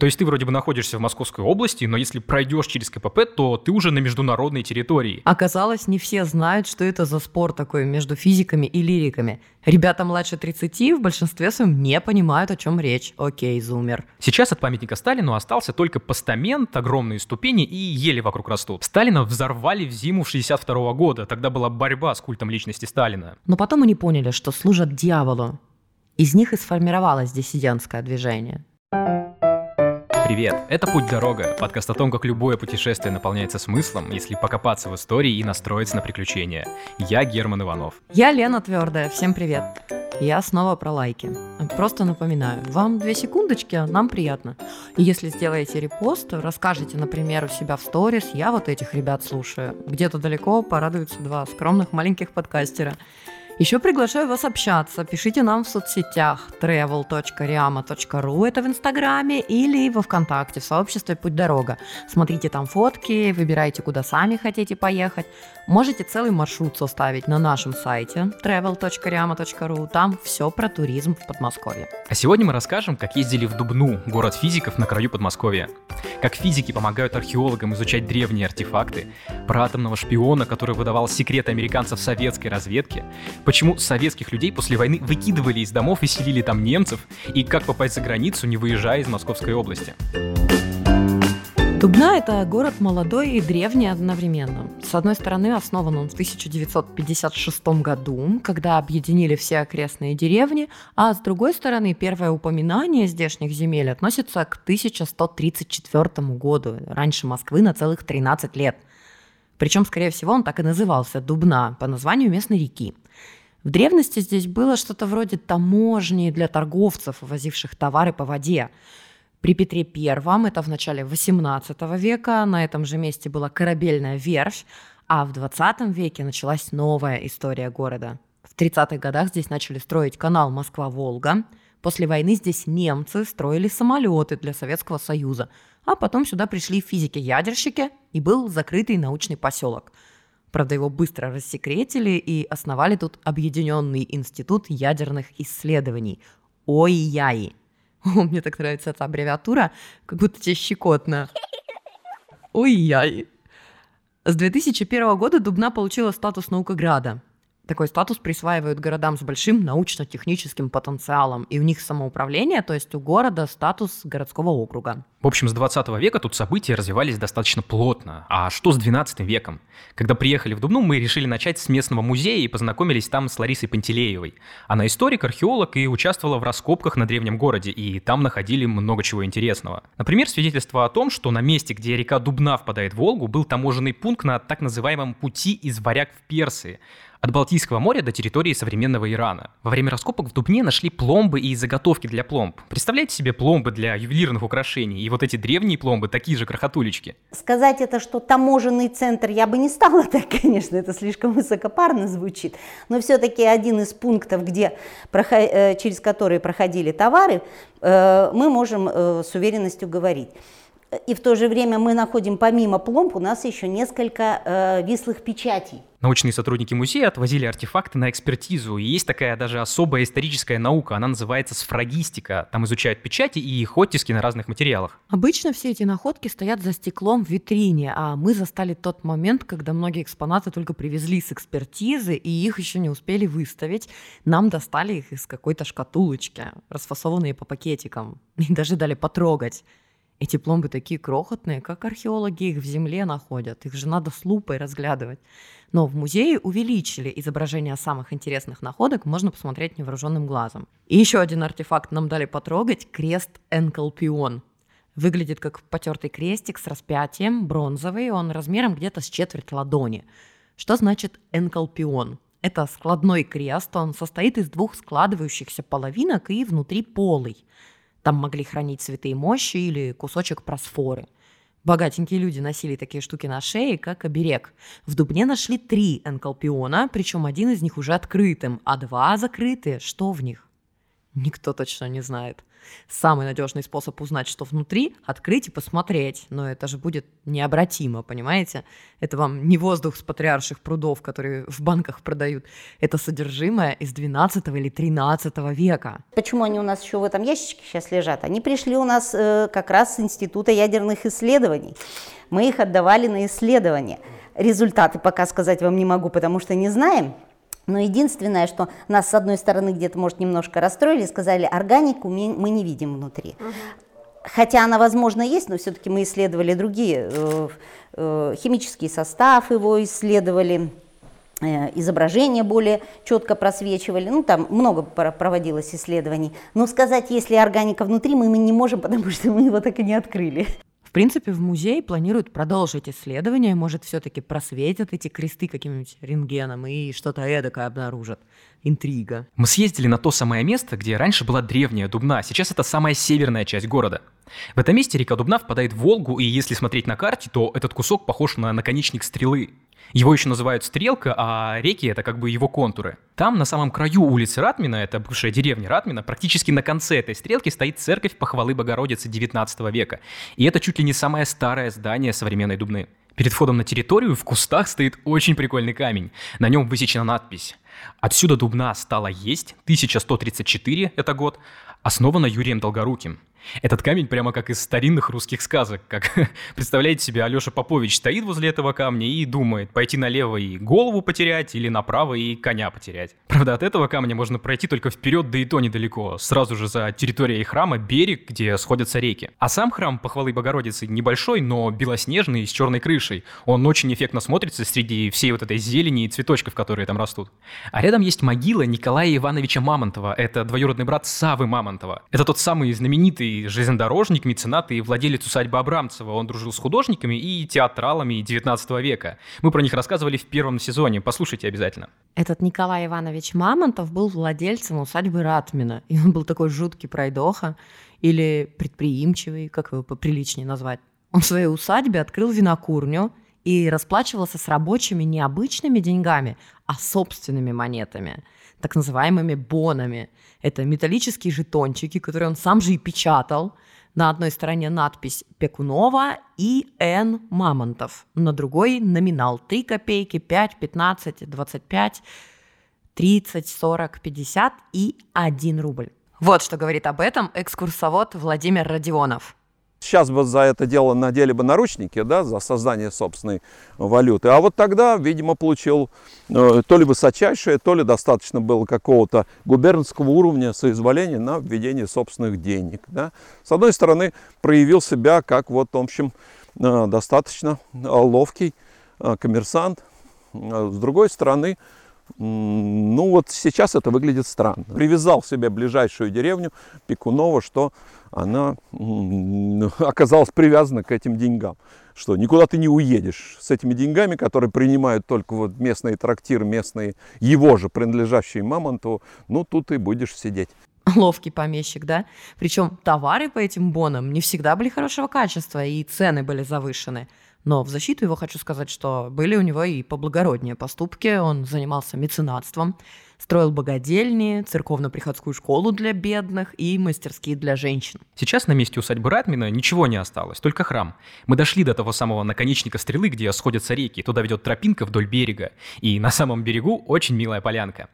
То есть ты вроде бы находишься в Московской области, но если пройдешь через КПП, то ты уже на международной территории. Оказалось, не все знают, что это за спор такой между физиками и лириками. Ребята младше 30 в большинстве своем не понимают, о чем речь. Окей, зумер. Сейчас от памятника Сталину остался только постамент, огромные ступени и ели вокруг растут. Сталина взорвали в зиму 62 года. Тогда была борьба с культом личности Сталина. Но потом они поняли, что служат дьяволу. Из них и сформировалось диссидентское движение. Привет, это «Путь-дорога», подкаст о том, как любое путешествие наполняется смыслом, если покопаться в истории и настроиться на приключения. Я Герман Иванов. Я Лена Твердая, всем привет. Я снова про лайки. Просто напоминаю, вам две секундочки, а нам приятно. И если сделаете репост, расскажите, например, у себя в сторис, я вот этих ребят слушаю. Где-то далеко порадуются два скромных маленьких подкастера. Еще приглашаю вас общаться. Пишите нам в соцсетях travel.riama.ru, это в Инстаграме, или во Вконтакте, в сообществе «Путь дорога». Смотрите там фотки, выбирайте, куда сами хотите поехать. Можете целый маршрут составить на нашем сайте travel.riama.ru. Там все про туризм в Подмосковье. А сегодня мы расскажем, как ездили в Дубну, город физиков на краю Подмосковья. Как физики помогают археологам изучать древние артефакты, про атомного шпиона, который выдавал секреты американцев советской разведки, почему советских людей после войны выкидывали из домов и селили там немцев, и как попасть за границу, не выезжая из Московской области. Дубна – это город молодой и древний одновременно. С одной стороны, основан он в 1956 году, когда объединили все окрестные деревни, а с другой стороны, первое упоминание здешних земель относится к 1134 году, раньше Москвы на целых 13 лет. Причем, скорее всего, он так и назывался – Дубна, по названию местной реки – в древности здесь было что-то вроде таможни для торговцев, возивших товары по воде. При Петре I, это в начале XVIII века, на этом же месте была корабельная верфь, а в 20 веке началась новая история города. В 30-х годах здесь начали строить канал Москва-Волга. После войны здесь немцы строили самолеты для Советского Союза, а потом сюда пришли физики-ядерщики, и был закрытый научный поселок – Правда, его быстро рассекретили и основали тут Объединенный институт ядерных исследований – ОИЯИ. О, мне так нравится эта аббревиатура, как будто тебе щекотно. ОИЯИ. С 2001 года Дубна получила статус наукограда. Такой статус присваивают городам с большим научно-техническим потенциалом, и у них самоуправление, то есть у города статус городского округа. В общем, с 20 века тут события развивались достаточно плотно. А что с 12 веком? Когда приехали в Дубну, мы решили начать с местного музея и познакомились там с Ларисой Пантелеевой. Она историк, археолог и участвовала в раскопках на древнем городе, и там находили много чего интересного. Например, свидетельство о том, что на месте, где река Дубна впадает в Волгу, был таможенный пункт на так называемом пути из Варяг в Персии – от Балтийского моря до территории современного Ирана. Во время раскопок в Дубне нашли пломбы и заготовки для пломб. Представляете себе пломбы для ювелирных украшений? И вот эти древние пломбы, такие же крохотулечки. Сказать это, что таможенный центр, я бы не стала так, конечно, это слишком высокопарно звучит, но все-таки один из пунктов, где, э, через которые проходили товары, э, мы можем э, с уверенностью говорить. И в то же время мы находим помимо пломб у нас еще несколько э, вислых печатей. Научные сотрудники музея отвозили артефакты на экспертизу, и есть такая даже особая историческая наука, она называется сфрагистика. Там изучают печати и их оттиски на разных материалах. Обычно все эти находки стоят за стеклом в витрине, а мы застали тот момент, когда многие экспонаты только привезли с экспертизы, и их еще не успели выставить. Нам достали их из какой-то шкатулочки, расфасованные по пакетикам, и даже дали потрогать. Эти пломбы такие крохотные, как археологи их в земле находят. Их же надо с лупой разглядывать. Но в музее увеличили изображение самых интересных находок, можно посмотреть невооруженным глазом. И еще один артефакт нам дали потрогать – крест Энкалпион. Выглядит как потертый крестик с распятием, бронзовый, он размером где-то с четверть ладони. Что значит энкалпион? Это складной крест, он состоит из двух складывающихся половинок и внутри полый. Там могли хранить святые мощи или кусочек просфоры. Богатенькие люди носили такие штуки на шее, как оберег. В Дубне нашли три энкалпиона, причем один из них уже открытым, а два закрытые. Что в них? Никто точно не знает. Самый надежный способ узнать, что внутри, открыть и посмотреть. Но это же будет необратимо, понимаете? Это вам не воздух с патриарших прудов, которые в банках продают. Это содержимое из 12 или 13 века. Почему они у нас еще в этом ящичке сейчас лежат? Они пришли у нас э, как раз с Института ядерных исследований. Мы их отдавали на исследование. Результаты пока сказать вам не могу, потому что не знаем. Но единственное, что нас с одной стороны где-то, может, немножко расстроили, сказали, органику мы не видим внутри. Угу. Хотя она, возможно, есть, но все-таки мы исследовали другие, э, э, химический состав его исследовали, э, изображения более четко просвечивали, ну там много проводилось исследований. Но сказать, есть ли органика внутри, мы не можем, потому что мы его так и не открыли. В принципе, в музей планируют продолжить исследования, может, все-таки просветят эти кресты каким-нибудь рентгеном и что-то эдакое обнаружат. Интрига. Мы съездили на то самое место, где раньше была древняя Дубна, сейчас это самая северная часть города. В этом месте река Дубна впадает в Волгу, и если смотреть на карте, то этот кусок похож на наконечник стрелы. Его еще называют Стрелка, а реки — это как бы его контуры. Там, на самом краю улицы Ратмина, это бывшая деревня Ратмина, практически на конце этой стрелки стоит церковь Похвалы Богородицы 19 века. И это чуть ли не самое старое здание современной Дубны. Перед входом на территорию в кустах стоит очень прикольный камень. На нем высечена надпись «Отсюда Дубна стала есть, 1134, это год, основана Юрием Долгоруким». Этот камень прямо как из старинных русских сказок. Как представляете себе, Алеша Попович стоит возле этого камня и думает, пойти налево и голову потерять, или направо и коня потерять. Правда, от этого камня можно пройти только вперед, да и то недалеко. Сразу же за территорией храма берег, где сходятся реки. А сам храм Похвалы Богородицы небольшой, но белоснежный, с черной крышей. Он очень эффектно смотрится среди всей вот этой зелени и цветочков, которые там растут. А рядом есть могила Николая Ивановича Мамонтова. Это двоюродный брат Савы Мамонтова. Это тот самый знаменитый железнодорожник, меценат и владелец усадьбы Абрамцева. Он дружил с художниками и театралами 19 века. Мы про них рассказывали в первом сезоне. Послушайте обязательно. Этот Николай Иванович Мамонтов был владельцем усадьбы Ратмина. И он был такой жуткий пройдоха или предприимчивый, как его поприличнее назвать. Он в своей усадьбе открыл винокурню и расплачивался с рабочими не обычными деньгами, а собственными монетами – так называемыми бонами. Это металлические жетончики, которые он сам же и печатал. На одной стороне надпись «Пекунова» и «Н. Мамонтов». На другой номинал 3 копейки, 5, 15, 25, 30, 40, 50 и 1 рубль. Вот что говорит об этом экскурсовод Владимир Родионов. Сейчас бы за это дело надели бы наручники, да, за создание собственной валюты. А вот тогда, видимо, получил э, то ли высочайшее, то ли достаточно было какого-то губернского уровня соизволения на введение собственных денег. Да. С одной стороны, проявил себя как вот, в общем, э, достаточно ловкий э, коммерсант. С другой стороны, ну вот сейчас это выглядит странно. Привязал себе ближайшую деревню Пикунова, что она оказалась привязана к этим деньгам. Что никуда ты не уедешь с этими деньгами, которые принимают только вот местные трактиры, местные, его же принадлежащие Мамонтову, ну тут и будешь сидеть ловкий помещик, да? Причем товары по этим бонам не всегда были хорошего качества, и цены были завышены. Но в защиту его хочу сказать, что были у него и поблагороднее поступки. Он занимался меценатством, строил богадельни, церковно-приходскую школу для бедных и мастерские для женщин. Сейчас на месте усадьбы Ратмина ничего не осталось, только храм. Мы дошли до того самого наконечника стрелы, где сходятся реки, туда ведет тропинка вдоль берега, и на самом берегу очень милая полянка.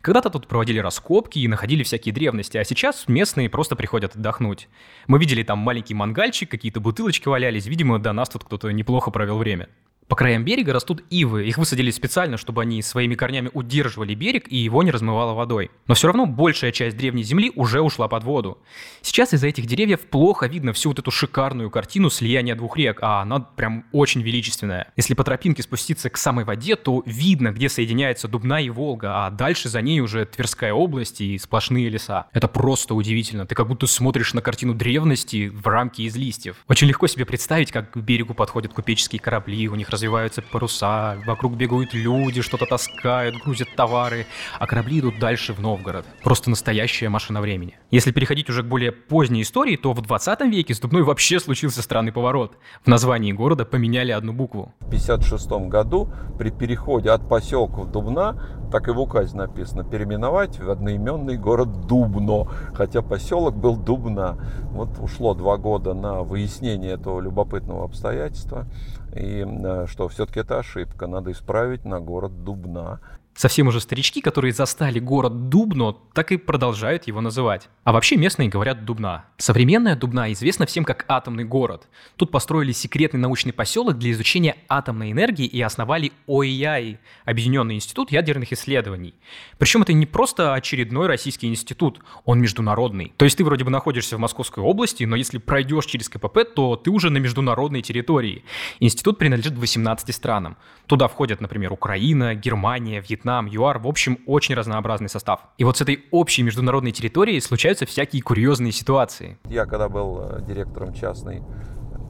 Когда-то тут проводили раскопки и находили всякие древности, а сейчас местные просто приходят отдохнуть. Мы видели там маленький мангальчик, какие-то бутылочки валялись, видимо, до нас тут кто-то неплохо провел время. По краям берега растут ивы. Их высадили специально, чтобы они своими корнями удерживали берег и его не размывало водой. Но все равно большая часть древней земли уже ушла под воду. Сейчас из-за этих деревьев плохо видно всю вот эту шикарную картину слияния двух рек, а она прям очень величественная. Если по тропинке спуститься к самой воде, то видно, где соединяется Дубна и Волга, а дальше за ней уже Тверская область и сплошные леса. Это просто удивительно. Ты как будто смотришь на картину древности в рамке из листьев. Очень легко себе представить, как к берегу подходят купеческие корабли, у них развиваются паруса, вокруг бегают люди, что-то таскают, грузят товары, а корабли идут дальше в Новгород. Просто настоящая машина времени. Если переходить уже к более поздней истории, то в 20 веке с Дубной вообще случился странный поворот. В названии города поменяли одну букву. В 1956 году при переходе от поселков Дубна, так и в указе написано, переименовать в одноименный город Дубно, хотя поселок был Дубна. Вот ушло два года на выяснение этого любопытного обстоятельства, и э, что все-таки это ошибка, надо исправить на город Дубна. Совсем уже старички, которые застали город Дубно, так и продолжают его называть. А вообще местные говорят Дубна. Современная Дубна известна всем как атомный город. Тут построили секретный научный поселок для изучения атомной энергии и основали ОИАИ – Объединенный институт ядерных исследований. Причем это не просто очередной российский институт, он международный. То есть ты вроде бы находишься в Московской области, но если пройдешь через КПП, то ты уже на международной территории. Институт принадлежит 18 странам. Туда входят, например, Украина, Германия, Вьетнам, Вьетнам, ЮАР, в общем, очень разнообразный состав. И вот с этой общей международной территорией случаются всякие курьезные ситуации. Я когда был э, директором частной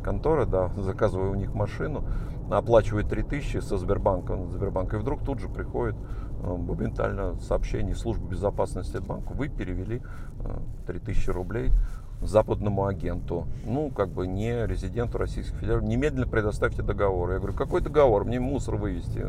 конторы, да, заказываю у них машину, оплачиваю 3000 со Сбербанка, Сбербанка, и вдруг тут же приходит э, моментально сообщение службы безопасности банка, вы перевели 3000 э, рублей западному агенту, ну, как бы не резиденту Российской Федерации, немедленно предоставьте договор. Я говорю, какой договор? Мне мусор вывести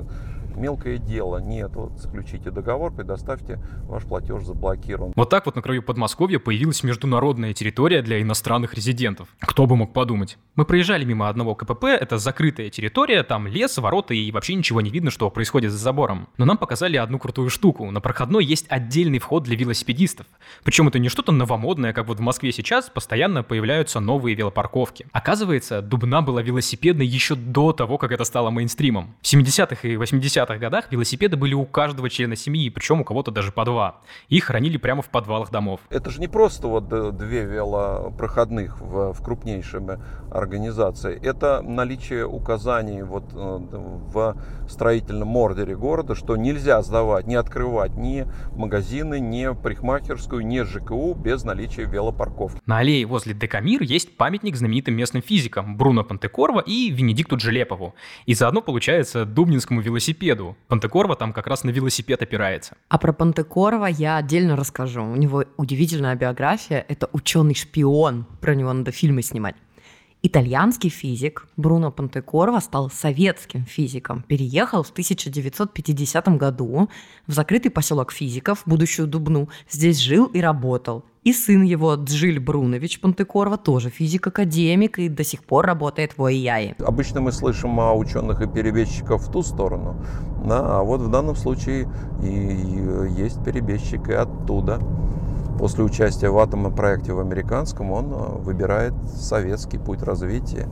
мелкое дело. Нет, вот заключите договор, предоставьте, ваш платеж заблокирован. Вот так вот на краю Подмосковья появилась международная территория для иностранных резидентов. Кто бы мог подумать. Мы проезжали мимо одного КПП, это закрытая территория, там лес, ворота и вообще ничего не видно, что происходит за забором. Но нам показали одну крутую штуку. На проходной есть отдельный вход для велосипедистов. Причем это не что-то новомодное, как вот в Москве сейчас постоянно появляются новые велопарковки. Оказывается, Дубна была велосипедной еще до того, как это стало мейнстримом. В 70-х и 80-х 70-х годах велосипеды были у каждого члена семьи, причем у кого-то даже по два. Их хранили прямо в подвалах домов. Это же не просто вот две велопроходных в, в крупнейшей организации. Это наличие указаний вот э, в строительном ордере города, что нельзя сдавать, не открывать ни магазины, ни парикмахерскую, ни ЖКУ без наличия велопарковки. На аллее возле Декамир есть памятник знаменитым местным физикам Бруно Пантекорво и Венедикту Джелепову. И заодно получается дубнинскому велосипеду велосипеду. Пантекорва там как раз на велосипед опирается. А про Пантекорова я отдельно расскажу. У него удивительная биография. Это ученый-шпион. Про него надо фильмы снимать. Итальянский физик Бруно Пантекорво стал советским физиком. Переехал в 1950 году в закрытый поселок физиков, будущую Дубну. Здесь жил и работал. И сын его, Джиль Брунович Пантекорова, тоже физик-академик и до сих пор работает в ОИАИ. Обычно мы слышим о ученых и перебежчиках в ту сторону, да, а вот в данном случае и, и есть перебежчик и оттуда. После участия в атомном проекте в американском он э, выбирает советский путь развития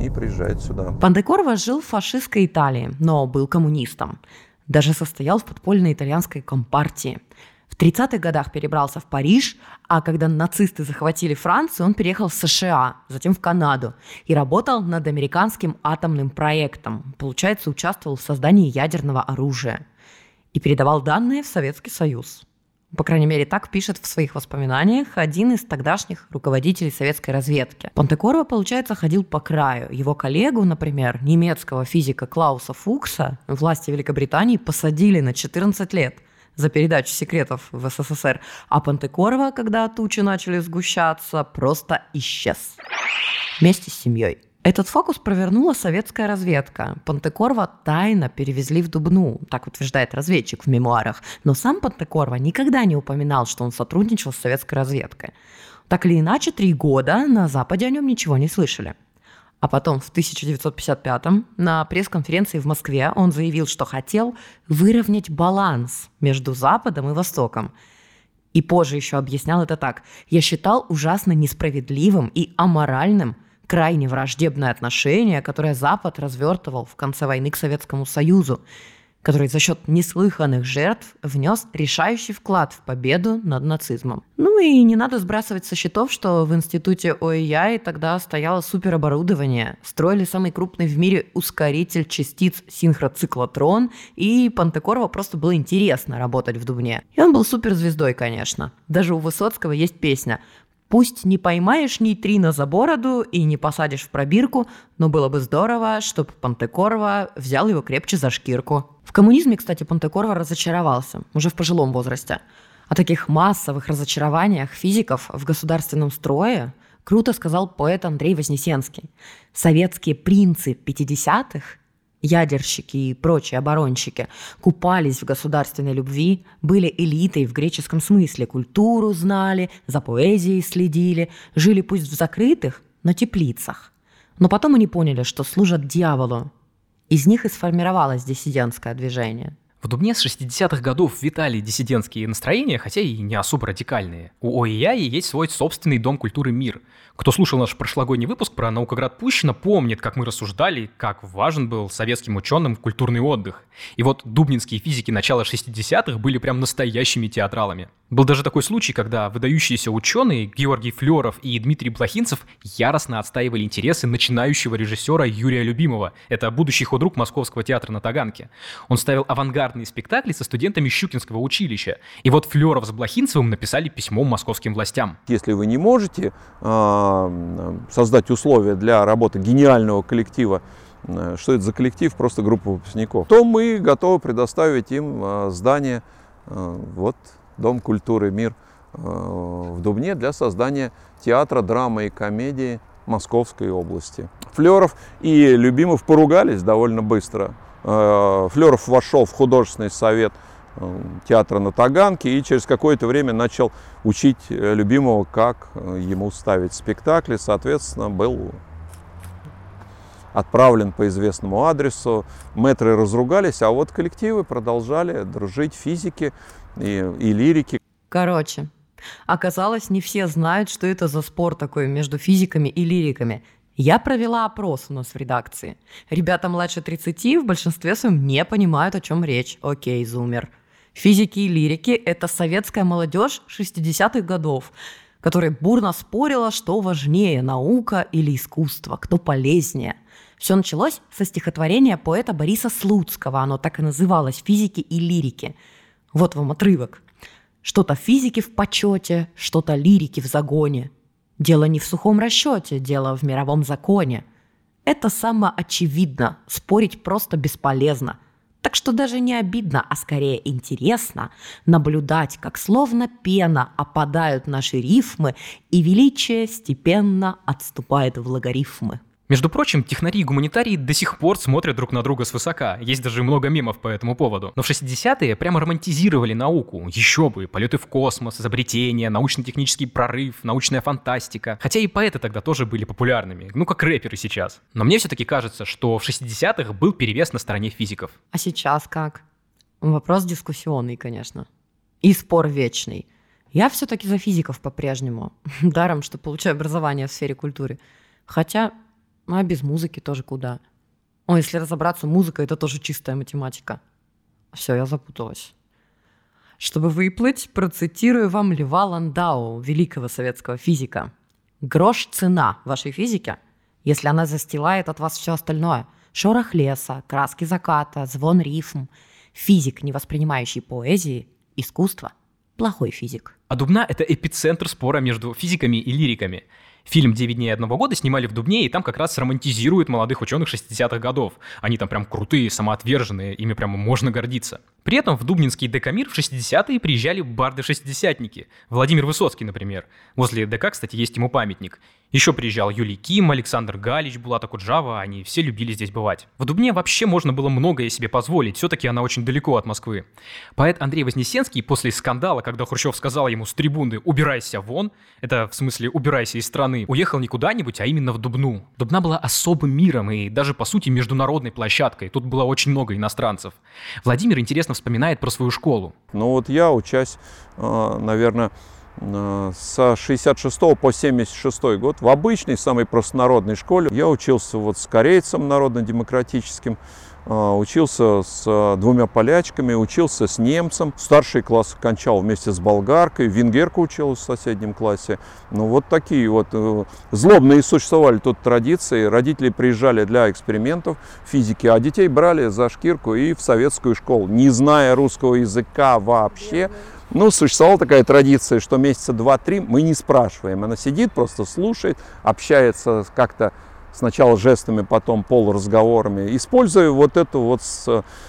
и приезжает сюда. Пандекорова жил в фашистской Италии, но был коммунистом. Даже состоял в подпольной итальянской компартии. В 30-х годах перебрался в Париж, а когда нацисты захватили Францию, он переехал в США, затем в Канаду и работал над американским атомным проектом. Получается, участвовал в создании ядерного оружия и передавал данные в Советский Союз. По крайней мере, так пишет в своих воспоминаниях один из тогдашних руководителей советской разведки. Понтекорова, получается, ходил по краю. Его коллегу, например, немецкого физика Клауса Фукса, власти Великобритании посадили на 14 лет за передачу секретов в СССР. А Пантекорова, когда тучи начали сгущаться, просто исчез. Вместе с семьей. Этот фокус провернула советская разведка. Пантекорва тайно перевезли в Дубну, так утверждает разведчик в мемуарах. Но сам Пантекорва никогда не упоминал, что он сотрудничал с советской разведкой. Так или иначе, три года на Западе о нем ничего не слышали. А потом в 1955-м на пресс-конференции в Москве он заявил, что хотел выровнять баланс между Западом и Востоком. И позже еще объяснял это так. «Я считал ужасно несправедливым и аморальным – крайне враждебное отношение, которое Запад развертывал в конце войны к Советскому Союзу, который за счет неслыханных жертв внес решающий вклад в победу над нацизмом. Ну и не надо сбрасывать со счетов, что в институте ОИАИ тогда стояло супероборудование. Строили самый крупный в мире ускоритель частиц синхроциклотрон, и Пантекорова просто было интересно работать в Дубне. И он был суперзвездой, конечно. Даже у Высоцкого есть песня Пусть не поймаешь нейтрино за бороду и не посадишь в пробирку, но было бы здорово, чтобы Пантекорова взял его крепче за шкирку. В коммунизме, кстати, Пантекорова разочаровался, уже в пожилом возрасте. О таких массовых разочарованиях физиков в государственном строе круто сказал поэт Андрей Вознесенский. Советские принцы 50-х ядерщики и прочие оборонщики купались в государственной любви, были элитой в греческом смысле, культуру знали, за поэзией следили, жили пусть в закрытых, но теплицах. Но потом они поняли, что служат дьяволу. Из них и сформировалось диссидентское движение – в Дубне с 60-х годов витали диссидентские настроения, хотя и не особо радикальные. У ОИЯ есть свой собственный дом культуры «Мир», кто слушал наш прошлогодний выпуск про Наукоград Пущино, помнит, как мы рассуждали, как важен был советским ученым культурный отдых. И вот дубнинские физики начала 60-х были прям настоящими театралами. Был даже такой случай, когда выдающиеся ученые Георгий Флеров и Дмитрий Блохинцев яростно отстаивали интересы начинающего режиссера Юрия Любимова. Это будущий худрук Московского театра на Таганке. Он ставил авангардные спектакли со студентами Щукинского училища. И вот Флеров с Блохинцевым написали письмо московским властям. Если вы не можете а, создать условия для работы гениального коллектива, э, что это за коллектив, просто группа выпускников, то мы готовы предоставить им э, здание, э, вот Дом культуры «Мир» в Дубне для создания театра, драмы и комедии Московской области. Флеров и Любимов поругались довольно быстро. Флеров вошел в художественный совет Э, театра на Таганке и через какое-то время начал учить э, любимого, как э, ему ставить спектакли. Соответственно, был отправлен по известному адресу. Мэтры разругались, а вот коллективы продолжали дружить, физики и, и лирики. Короче, оказалось, не все знают, что это за спор такой между физиками и лириками. Я провела опрос у нас в редакции. Ребята младше 30 в большинстве своем не понимают, о чем речь. Окей, зумер физики и лирики – это советская молодежь 60-х годов, которая бурно спорила, что важнее – наука или искусство, кто полезнее. Все началось со стихотворения поэта Бориса Слуцкого, оно так и называлось «Физики и лирики». Вот вам отрывок. Что-то физики в почете, что-то лирики в загоне. Дело не в сухом расчете, дело в мировом законе. Это самоочевидно, спорить просто бесполезно. Так что даже не обидно, а скорее интересно наблюдать, как словно пена опадают наши рифмы, и величие степенно отступает в логарифмы. Между прочим, технари и гуманитарии до сих пор смотрят друг на друга свысока. Есть даже много мемов по этому поводу. Но в 60-е прямо романтизировали науку. Еще бы, полеты в космос, изобретения, научно-технический прорыв, научная фантастика. Хотя и поэты тогда тоже были популярными. Ну, как рэперы сейчас. Но мне все-таки кажется, что в 60-х был перевес на стороне физиков. А сейчас как? Вопрос дискуссионный, конечно. И спор вечный. Я все-таки за физиков по-прежнему. Даром, что получаю образование в сфере культуры. Хотя а без музыки тоже куда? О, если разобраться, музыка это тоже чистая математика. Все, я запуталась. Чтобы выплыть, процитирую вам Льва Ландау, великого советского физика. Грош цена вашей физики, если она застилает от вас все остальное. Шорох леса, краски заката, звон рифм. Физик, не воспринимающий поэзии, искусство – плохой физик. А Дубна — это эпицентр спора между физиками и лириками. Фильм «Девять дней одного года» снимали в Дубне, и там как раз романтизируют молодых ученых 60-х годов. Они там прям крутые, самоотверженные, ими прямо можно гордиться. При этом в Дубнинский ДК-мир в 60-е приезжали барды-шестидесятники. Владимир Высоцкий, например. Возле ДК, кстати, есть ему памятник. Еще приезжал Юлий Ким, Александр Галич, Булата Куджава, они все любили здесь бывать. В Дубне вообще можно было многое себе позволить, все-таки она очень далеко от Москвы. Поэт Андрей Вознесенский после скандала, когда Хрущев сказал ему с трибуны «убирайся вон», это в смысле «убирайся из страны», уехал не куда-нибудь, а именно в Дубну. Дубна была особым миром и даже, по сути, международной площадкой. Тут было очень много иностранцев. Владимир интересно вспоминает про свою школу. Ну вот я, учась, а, наверное, Э, с 66 по 76 год в обычной, самой простонародной школе. Я учился вот с корейцем народно-демократическим, э, учился с э, двумя полячками, учился с немцем. Старший класс кончал вместе с болгаркой, венгерка училась в соседнем классе. Ну вот такие вот злобные существовали тут традиции. Родители приезжали для экспериментов физики, а детей брали за шкирку и в советскую школу, не зная русского языка вообще. Ну, существовала такая традиция, что месяца два-три мы не спрашиваем. Она сидит, просто слушает, общается как-то сначала жестами, потом полуразговорами, используя вот эту вот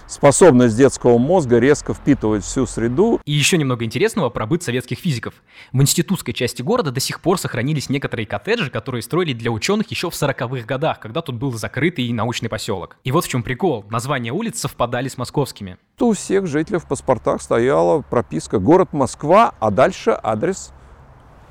способность детского мозга резко впитывать всю среду. И еще немного интересного про быт советских физиков. В институтской части города до сих пор сохранились некоторые коттеджи, которые строили для ученых еще в 40-х годах, когда тут был закрытый научный поселок. И вот в чем прикол. Названия улиц совпадали с московскими. У всех жителей в паспортах стояла прописка «Город Москва», а дальше адрес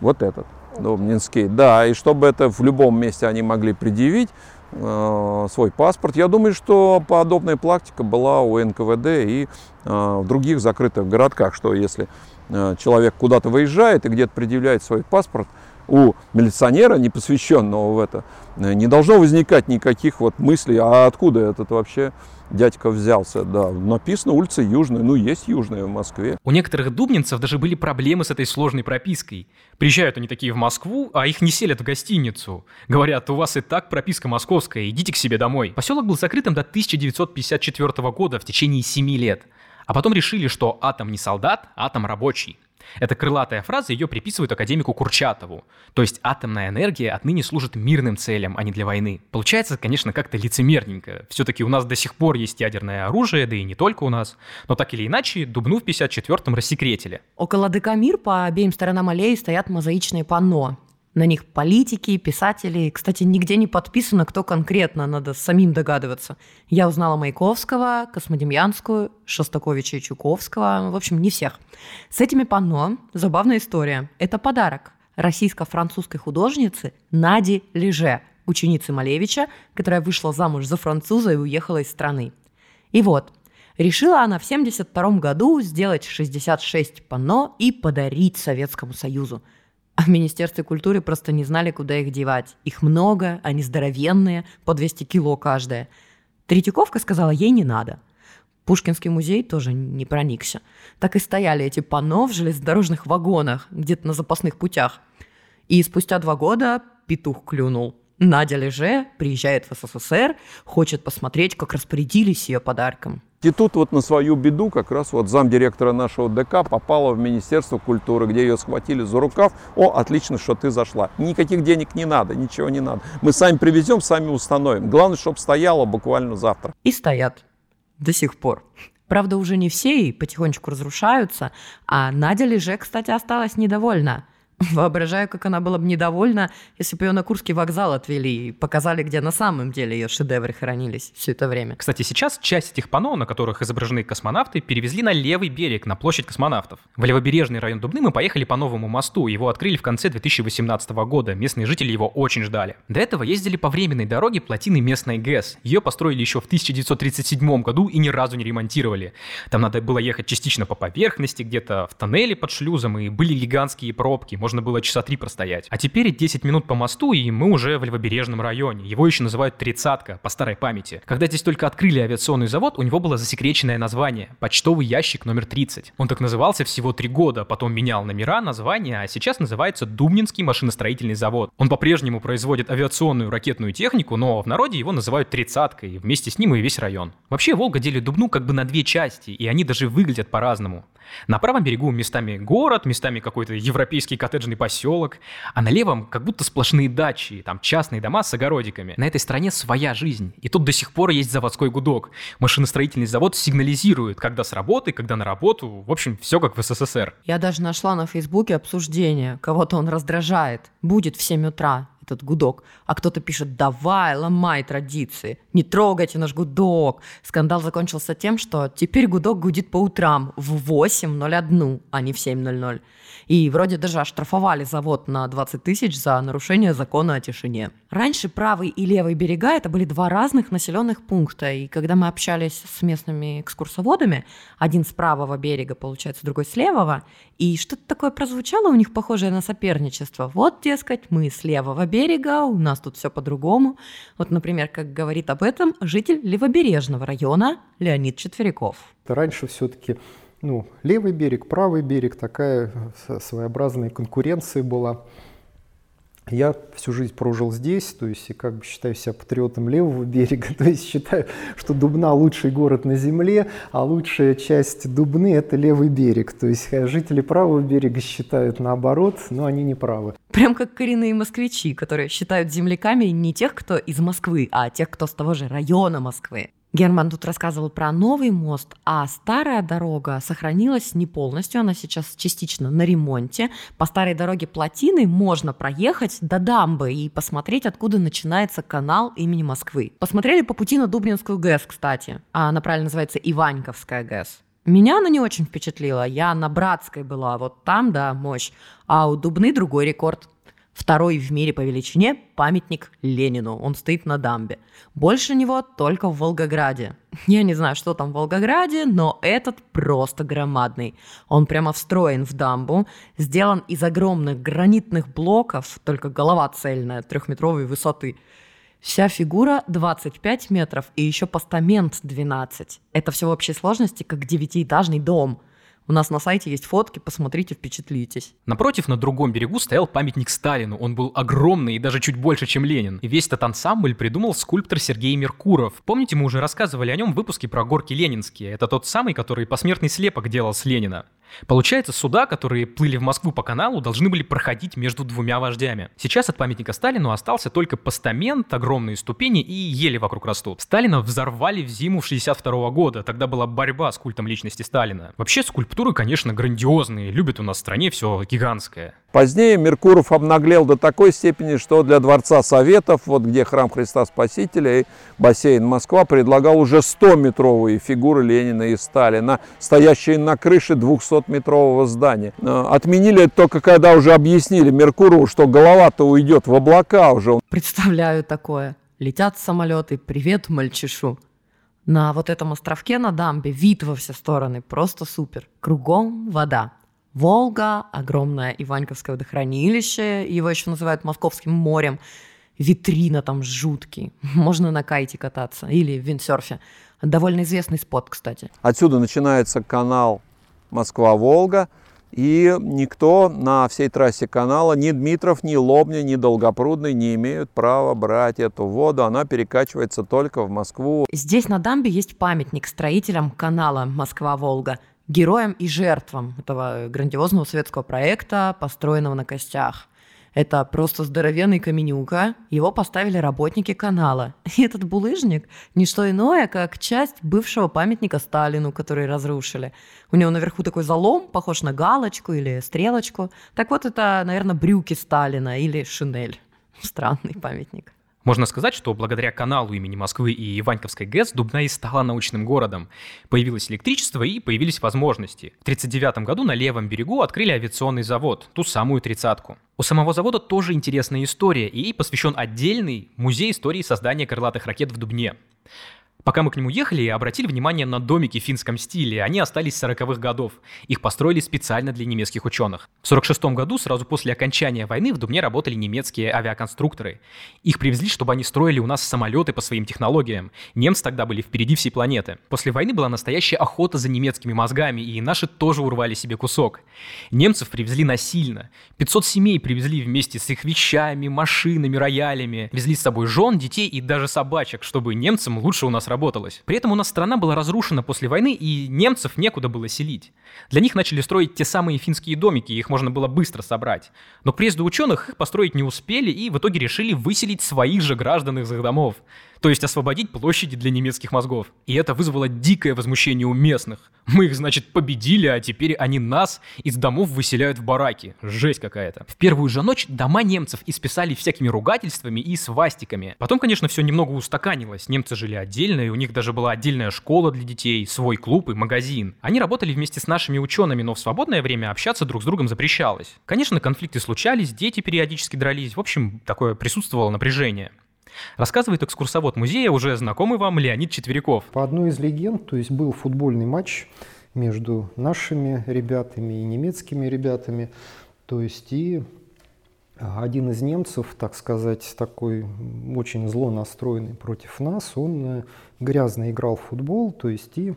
вот этот. Домнинский, да, и чтобы это в любом месте они могли предъявить э, свой паспорт. Я думаю, что подобная практика была у НКВД и э, в других закрытых городках, что если э, человек куда-то выезжает и где-то предъявляет свой паспорт, у милиционера, не посвященного в это, э, не должно возникать никаких вот мыслей, а откуда этот вообще дядька взялся, да. Написано улица Южная, ну есть Южная в Москве. У некоторых дубнинцев даже были проблемы с этой сложной пропиской. Приезжают они такие в Москву, а их не селят в гостиницу. Говорят, у вас и так прописка московская, идите к себе домой. Поселок был закрытым до 1954 года в течение 7 лет. А потом решили, что атом не солдат, атом рабочий. Эта крылатая фраза ее приписывают академику Курчатову. То есть атомная энергия отныне служит мирным целям, а не для войны. Получается, конечно, как-то лицемерненько. Все-таки у нас до сих пор есть ядерное оружие, да и не только у нас. Но так или иначе, Дубну в 54-м рассекретили. Около Декамир по обеим сторонам аллеи стоят мозаичные панно. На них политики, писатели. Кстати, нигде не подписано, кто конкретно, надо самим догадываться. Я узнала Маяковского, Космодемьянскую, Шостаковича и Чуковского. В общем, не всех. С этими панно забавная история. Это подарок российско-французской художницы Нади Леже, ученицы Малевича, которая вышла замуж за француза и уехала из страны. И вот, решила она в 1972 году сделать 66 панно и подарить Советскому Союзу – а в Министерстве культуры просто не знали, куда их девать. Их много, они здоровенные, по 200 кило каждая. Третьяковка сказала, ей не надо. Пушкинский музей тоже не проникся. Так и стояли эти панно в железнодорожных вагонах, где-то на запасных путях. И спустя два года петух клюнул. Надя Леже приезжает в СССР, хочет посмотреть, как распорядились ее подарком. И тут вот на свою беду как раз вот замдиректора нашего ДК попала в Министерство культуры, где ее схватили за рукав. О, отлично, что ты зашла. Никаких денег не надо, ничего не надо. Мы сами привезем, сами установим. Главное, чтобы стояло буквально завтра. И стоят до сих пор. Правда, уже не все и потихонечку разрушаются. А Надя Леже, кстати, осталась недовольна. Воображаю, как она была бы недовольна, если бы ее на Курский вокзал отвели и показали, где на самом деле ее шедевры хранились все это время. Кстати, сейчас часть этих панно, на которых изображены космонавты, перевезли на левый берег, на площадь космонавтов. В левобережный район Дубны мы поехали по новому мосту. Его открыли в конце 2018 года. Местные жители его очень ждали. До этого ездили по временной дороге плотины местной ГЭС. Ее построили еще в 1937 году и ни разу не ремонтировали. Там надо было ехать частично по поверхности, где-то в тоннеле под шлюзом, и были гигантские пробки можно было часа три простоять. А теперь 10 минут по мосту, и мы уже в левобережном районе. Его еще называют тридцатка, по старой памяти. Когда здесь только открыли авиационный завод, у него было засекреченное название – почтовый ящик номер 30. Он так назывался всего три года, потом менял номера, название, а сейчас называется Дубнинский машиностроительный завод. Он по-прежнему производит авиационную ракетную технику, но в народе его называют тридцаткой, вместе с ним и весь район. Вообще Волга делит Дубну как бы на две части, и они даже выглядят по-разному. На правом берегу местами город, местами какой-то европейский коттеджный поселок, а на левом как будто сплошные дачи, там частные дома с огородиками. На этой стороне своя жизнь, и тут до сих пор есть заводской гудок. Машиностроительный завод сигнализирует, когда с работы, когда на работу, в общем, все как в СССР. Я даже нашла на Фейсбуке обсуждение, кого-то он раздражает. Будет в 7 утра, этот гудок, а кто-то пишет «давай, ломай традиции, не трогайте наш гудок». Скандал закончился тем, что теперь гудок гудит по утрам в 8.01, а не в 7.00. И вроде даже оштрафовали завод на 20 тысяч за нарушение закона о тишине. Раньше правый и левый берега это были два разных населенных пункта. И когда мы общались с местными экскурсоводами, один с правого берега, получается, другой с левого, и что-то такое прозвучало у них похожее на соперничество. Вот, дескать, мы с левого берега, у нас тут все по-другому. Вот, например, как говорит об этом житель левобережного района Леонид Четверяков. Раньше все-таки ну, левый берег, правый берег, такая своеобразная конкуренция была. Я всю жизнь прожил здесь, то есть и как бы считаю себя патриотом левого берега, то есть считаю, что Дубна лучший город на земле, а лучшая часть Дубны это левый берег. То есть э, жители правого берега считают наоборот, но они не правы. Прям как коренные москвичи, которые считают земляками не тех, кто из Москвы, а тех, кто с того же района Москвы. Герман тут рассказывал про новый мост, а старая дорога сохранилась не полностью, она сейчас частично на ремонте. По старой дороге плотины можно проехать до дамбы и посмотреть, откуда начинается канал имени Москвы. Посмотрели по пути на Дубнинскую ГЭС, кстати. А она правильно называется Иваньковская ГЭС. Меня она не очень впечатлила. Я на Братской была, вот там, да, мощь. А у Дубны другой рекорд. Второй в мире по величине памятник Ленину. Он стоит на дамбе. Больше него только в Волгограде. Я не знаю, что там в Волгограде, но этот просто громадный. Он прямо встроен в дамбу, сделан из огромных гранитных блоков, только голова цельная, трехметровой высоты. Вся фигура 25 метров и еще постамент 12. Это все в общей сложности как девятиэтажный дом – у нас на сайте есть фотки, посмотрите, впечатлитесь. Напротив, на другом берегу стоял памятник Сталину. Он был огромный и даже чуть больше, чем Ленин. И весь этот ансамбль придумал скульптор Сергей Меркуров. Помните, мы уже рассказывали о нем в выпуске про горки ленинские. Это тот самый, который посмертный слепок делал с Ленина. Получается, суда, которые плыли в Москву по каналу, должны были проходить между двумя вождями. Сейчас от памятника Сталину остался только постамент, огромные ступени и ели вокруг растут. Сталина взорвали в зиму 62 года, тогда была борьба с культом личности Сталина. Вообще скульптуры, конечно, грандиозные, любят у нас в стране все гигантское. Позднее Меркуров обнаглел до такой степени, что для Дворца Советов, вот где храм Христа Спасителя и бассейн Москва, предлагал уже 100-метровые фигуры Ленина и Сталина, стоящие на крыше 200-метрового здания. Э, отменили это только когда уже объяснили Меркурову, что голова-то уйдет в облака уже. Представляю такое. Летят самолеты, привет мальчишу. На вот этом островке на дамбе вид во все стороны просто супер. Кругом вода. Волга, огромное Иваньковское водохранилище, его еще называют Московским морем, витрина там жуткий, можно на кайте кататься или в виндсерфе. Довольно известный спот, кстати. Отсюда начинается канал Москва-Волга, и никто на всей трассе канала, ни Дмитров, ни Лобня, ни Долгопрудный не имеют права брать эту воду. Она перекачивается только в Москву. Здесь на дамбе есть памятник строителям канала Москва-Волга – героям и жертвам этого грандиозного советского проекта, построенного на костях. Это просто здоровенный каменюка. Его поставили работники канала. И этот булыжник – не что иное, как часть бывшего памятника Сталину, который разрушили. У него наверху такой залом, похож на галочку или стрелочку. Так вот, это, наверное, брюки Сталина или шинель. Странный памятник. Можно сказать, что благодаря каналу имени Москвы и Иваньковской ГЭС Дубна и стала научным городом. Появилось электричество и появились возможности. В 1939 году на левом берегу открыли авиационный завод, ту самую тридцатку. У самого завода тоже интересная история, и посвящен отдельный музей истории создания крылатых ракет в Дубне. Пока мы к нему ехали, обратили внимание на домики в финском стиле. Они остались с 40-х годов. Их построили специально для немецких ученых. В 46 году, сразу после окончания войны, в Дубне работали немецкие авиаконструкторы. Их привезли, чтобы они строили у нас самолеты по своим технологиям. Немцы тогда были впереди всей планеты. После войны была настоящая охота за немецкими мозгами, и наши тоже урвали себе кусок. Немцев привезли насильно. 500 семей привезли вместе с их вещами, машинами, роялями. Везли с собой жен, детей и даже собачек, чтобы немцам лучше у нас работалось. При этом у нас страна была разрушена после войны, и немцев некуда было селить. Для них начали строить те самые финские домики, их можно было быстро собрать. Но к приезду ученых их построить не успели, и в итоге решили выселить своих же граждан из их домов то есть освободить площади для немецких мозгов. И это вызвало дикое возмущение у местных. Мы их, значит, победили, а теперь они нас из домов выселяют в бараки. Жесть какая-то. В первую же ночь дома немцев исписали всякими ругательствами и свастиками. Потом, конечно, все немного устаканилось. Немцы жили отдельно, и у них даже была отдельная школа для детей, свой клуб и магазин. Они работали вместе с нашими учеными, но в свободное время общаться друг с другом запрещалось. Конечно, конфликты случались, дети периодически дрались. В общем, такое присутствовало напряжение. Рассказывает экскурсовод музея, уже знакомый вам Леонид Четверяков. По одной из легенд, то есть был футбольный матч между нашими ребятами и немецкими ребятами. То есть и один из немцев, так сказать, такой очень зло настроенный против нас, он э, грязно играл в футбол, то есть и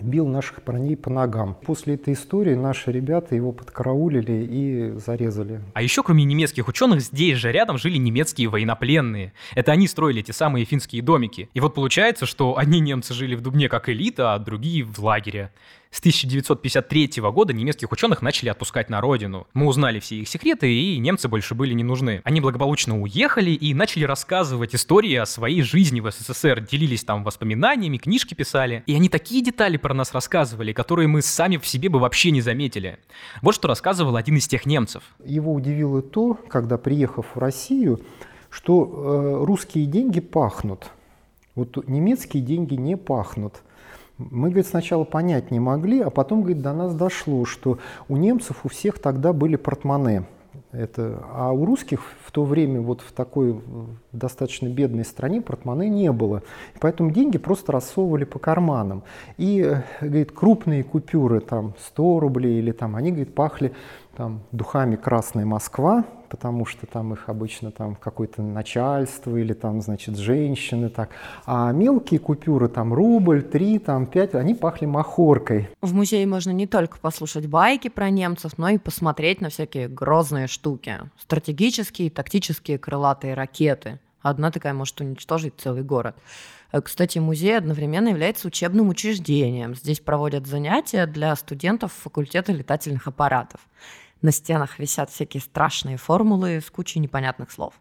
бил наших парней по ногам. После этой истории наши ребята его подкараулили и зарезали. А еще, кроме немецких ученых, здесь же рядом жили немецкие военнопленные. Это они строили эти самые финские домики. И вот получается, что одни немцы жили в Дубне как элита, а другие в лагере. С 1953 года немецких ученых начали отпускать на родину. Мы узнали все их секреты, и немцы больше были не нужны. Они благополучно уехали и начали рассказывать истории о своей жизни в СССР, делились там воспоминаниями, книжки писали. И они такие детали про нас рассказывали, которые мы сами в себе бы вообще не заметили. Вот что рассказывал один из тех немцев. Его удивило то, когда, приехав в Россию, что э, русские деньги пахнут. Вот немецкие деньги не пахнут. Мы, говорит, сначала понять не могли, а потом, говорит, до нас дошло, что у немцев у всех тогда были портмоне. Это, а у русских в то время вот в такой достаточно бедной стране портмоне не было. Поэтому деньги просто рассовывали по карманам. И, э, говорит, крупные купюры, там 100 рублей или там, они, говорит, пахли там, духами «Красная Москва», потому что там их обычно там какое-то начальство или там, значит, женщины так. А мелкие купюры, там рубль, три, там пять, они пахли махоркой. В музее можно не только послушать байки про немцев, но и посмотреть на всякие грозные штуки. Стратегические, тактические крылатые ракеты. Одна такая может уничтожить целый город. Э, кстати, музей одновременно является учебным учреждением. Здесь проводят занятия для студентов факультета летательных аппаратов. На стенах висят всякие страшные формулы с кучей непонятных слов.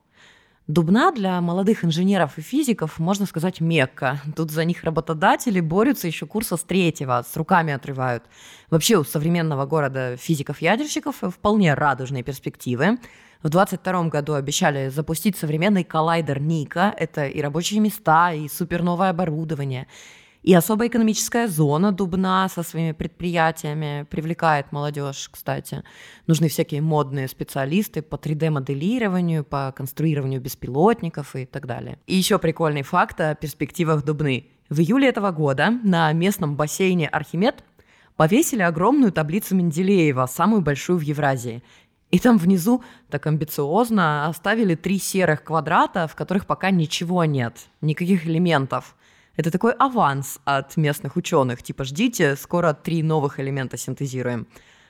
Дубна для молодых инженеров и физиков, можно сказать, мекка. Тут за них работодатели борются еще курса с третьего, с руками отрывают. Вообще у современного города физиков-ядерщиков вполне радужные перспективы. В 2022 году обещали запустить современный коллайдер Ника. Это и рабочие места, и суперновое оборудование. И особая экономическая зона Дубна со своими предприятиями привлекает молодежь, кстати. Нужны всякие модные специалисты по 3D-моделированию, по конструированию беспилотников и так далее. И еще прикольный факт о перспективах Дубны. В июле этого года на местном бассейне Архимед повесили огромную таблицу Менделеева, самую большую в Евразии. И там внизу так амбициозно оставили три серых квадрата, в которых пока ничего нет, никаких элементов. Это такой аванс от местных ученых, типа ждите, скоро три новых элемента синтезируем.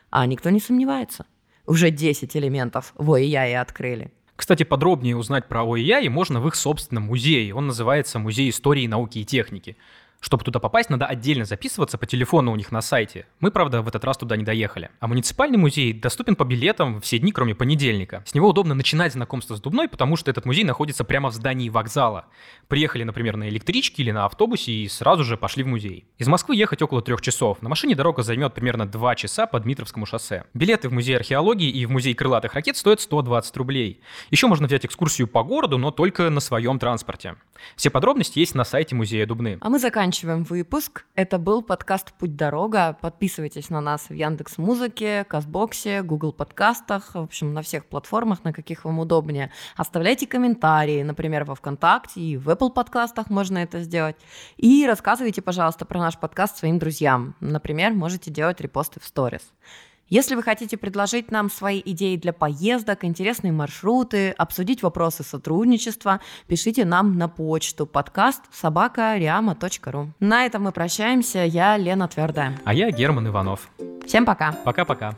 А никто не сомневается. Уже 10 элементов в ОИЯИ открыли. Кстати, подробнее узнать про ОИЯИ можно в их собственном музее. Он называется Музей истории, науки и техники. Чтобы туда попасть, надо отдельно записываться по телефону у них на сайте. Мы, правда, в этот раз туда не доехали. А муниципальный музей доступен по билетам все дни, кроме понедельника. С него удобно начинать знакомство с Дубной, потому что этот музей находится прямо в здании вокзала. Приехали, например, на электричке или на автобусе и сразу же пошли в музей. Из Москвы ехать около трех часов. На машине дорога займет примерно два часа по Дмитровскому шоссе. Билеты в музей археологии и в музей крылатых ракет стоят 120 рублей. Еще можно взять экскурсию по городу, но только на своем транспорте. Все подробности есть на сайте музея Дубны. А мы заканчиваем заканчиваем выпуск. Это был подкаст «Путь дорога». Подписывайтесь на нас в Яндекс Музыке, Казбоксе, Google подкастах, в общем, на всех платформах, на каких вам удобнее. Оставляйте комментарии, например, во ВКонтакте и в Apple подкастах можно это сделать. И рассказывайте, пожалуйста, про наш подкаст своим друзьям. Например, можете делать репосты в сторис. Если вы хотите предложить нам свои идеи для поездок, интересные маршруты, обсудить вопросы сотрудничества, пишите нам на почту подкаст собакариама.ру. На этом мы прощаемся. Я Лена Твердая. А я Герман Иванов. Всем пока. Пока-пока.